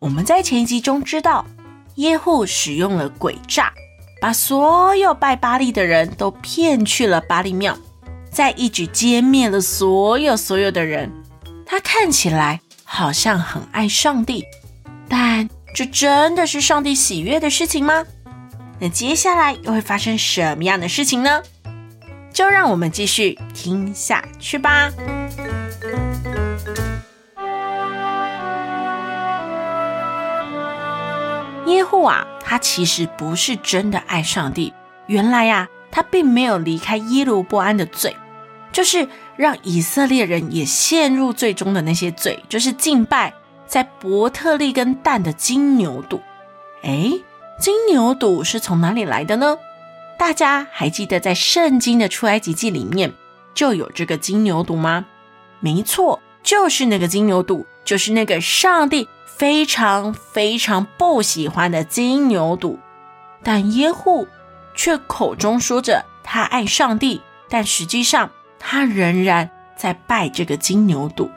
我们在前一集中知道，耶户使用了诡诈，把所有拜巴力的人都骗去了巴力庙，再一举歼灭了所有所有的人。他看起来好像很爱上帝，但这真的是上帝喜悦的事情吗？那接下来又会发生什么样的事情呢？就让我们继续听下去吧。耶户啊，他其实不是真的爱上帝。原来呀、啊，他并没有离开耶罗波安的罪，就是让以色列人也陷入罪中的那些罪，就是敬拜在伯特利跟但的金牛犊。诶，金牛犊是从哪里来的呢？大家还记得在圣经的出埃及记里面就有这个金牛犊吗？没错，就是那个金牛犊，就是那个上帝。非常非常不喜欢的金牛犊，但耶户却口中说着他爱上帝，但实际上他仍然在拜这个金牛犊。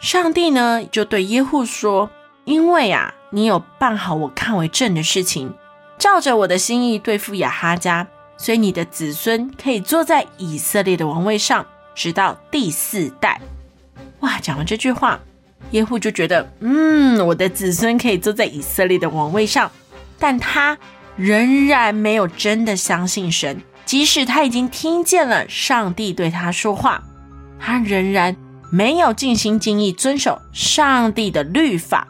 上帝呢，就对耶户说：“因为啊，你有办好我看为正的事情，照着我的心意对付亚哈家，所以你的子孙可以坐在以色列的王位上，直到第四代。”哇，讲完这句话。耶户就觉得，嗯，我的子孙可以坐在以色列的王位上，但他仍然没有真的相信神，即使他已经听见了上帝对他说话，他仍然没有尽心尽意遵守上帝的律法，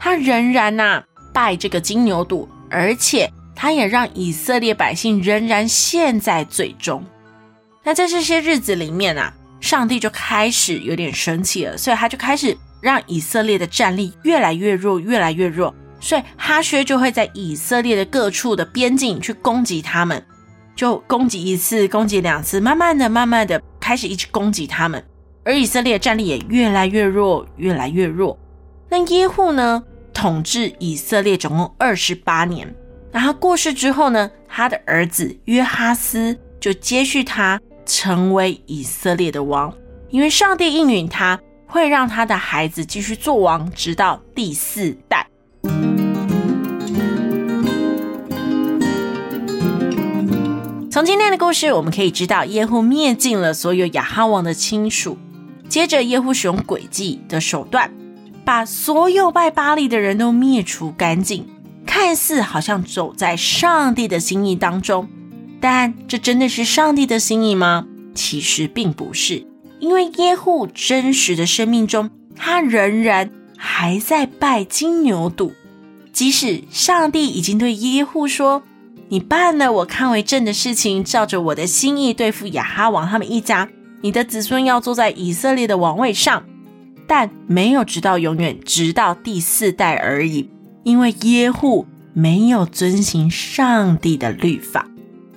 他仍然呐、啊、拜这个金牛犊，而且他也让以色列百姓仍然陷在罪中。那在这些日子里面啊，上帝就开始有点生气了，所以他就开始。让以色列的战力越来越弱，越来越弱，所以哈薛就会在以色列的各处的边境去攻击他们，就攻击一次，攻击两次，慢慢的、慢慢的开始一直攻击他们，而以色列的战力也越来越弱，越来越弱。那耶户呢，统治以色列总共二十八年，那他过世之后呢，他的儿子约哈斯就接续他，成为以色列的王，因为上帝应允他。会让他的孩子继续做王，直到第四代。从今天的故事，我们可以知道，耶户灭尽了所有亚哈王的亲属。接着，耶户使用诡计的手段，把所有拜巴力的人都灭除干净。看似好像走在上帝的心意当中，但这真的是上帝的心意吗？其实并不是。因为耶户真实的生命中，他仍然还在拜金牛犊，即使上帝已经对耶户说：“你办了我看为正的事情，照着我的心意对付亚哈王他们一家，你的子孙要坐在以色列的王位上。”但没有直到永远，直到第四代而已。因为耶户没有遵行上帝的律法，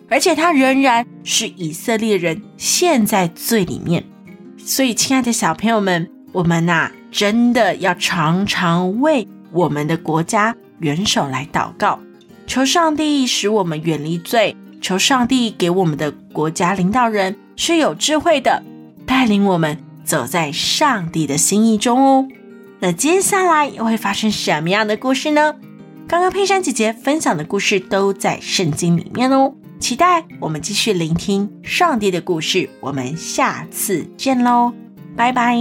而且他仍然是以色列人陷在罪里面。所以，亲爱的小朋友们，我们呐、真的要常常为我们的国家元首来祷告，求上帝使我们远离罪，求上帝给我们的国家领导人是有智慧的，带领我们走在上帝的心意中哦。那接下来又会发生什么样的故事呢？刚刚佩珊姐姐分享的故事都在圣经里面哦。期待我们继续聆听上帝的故事，我们下次见喽，拜拜。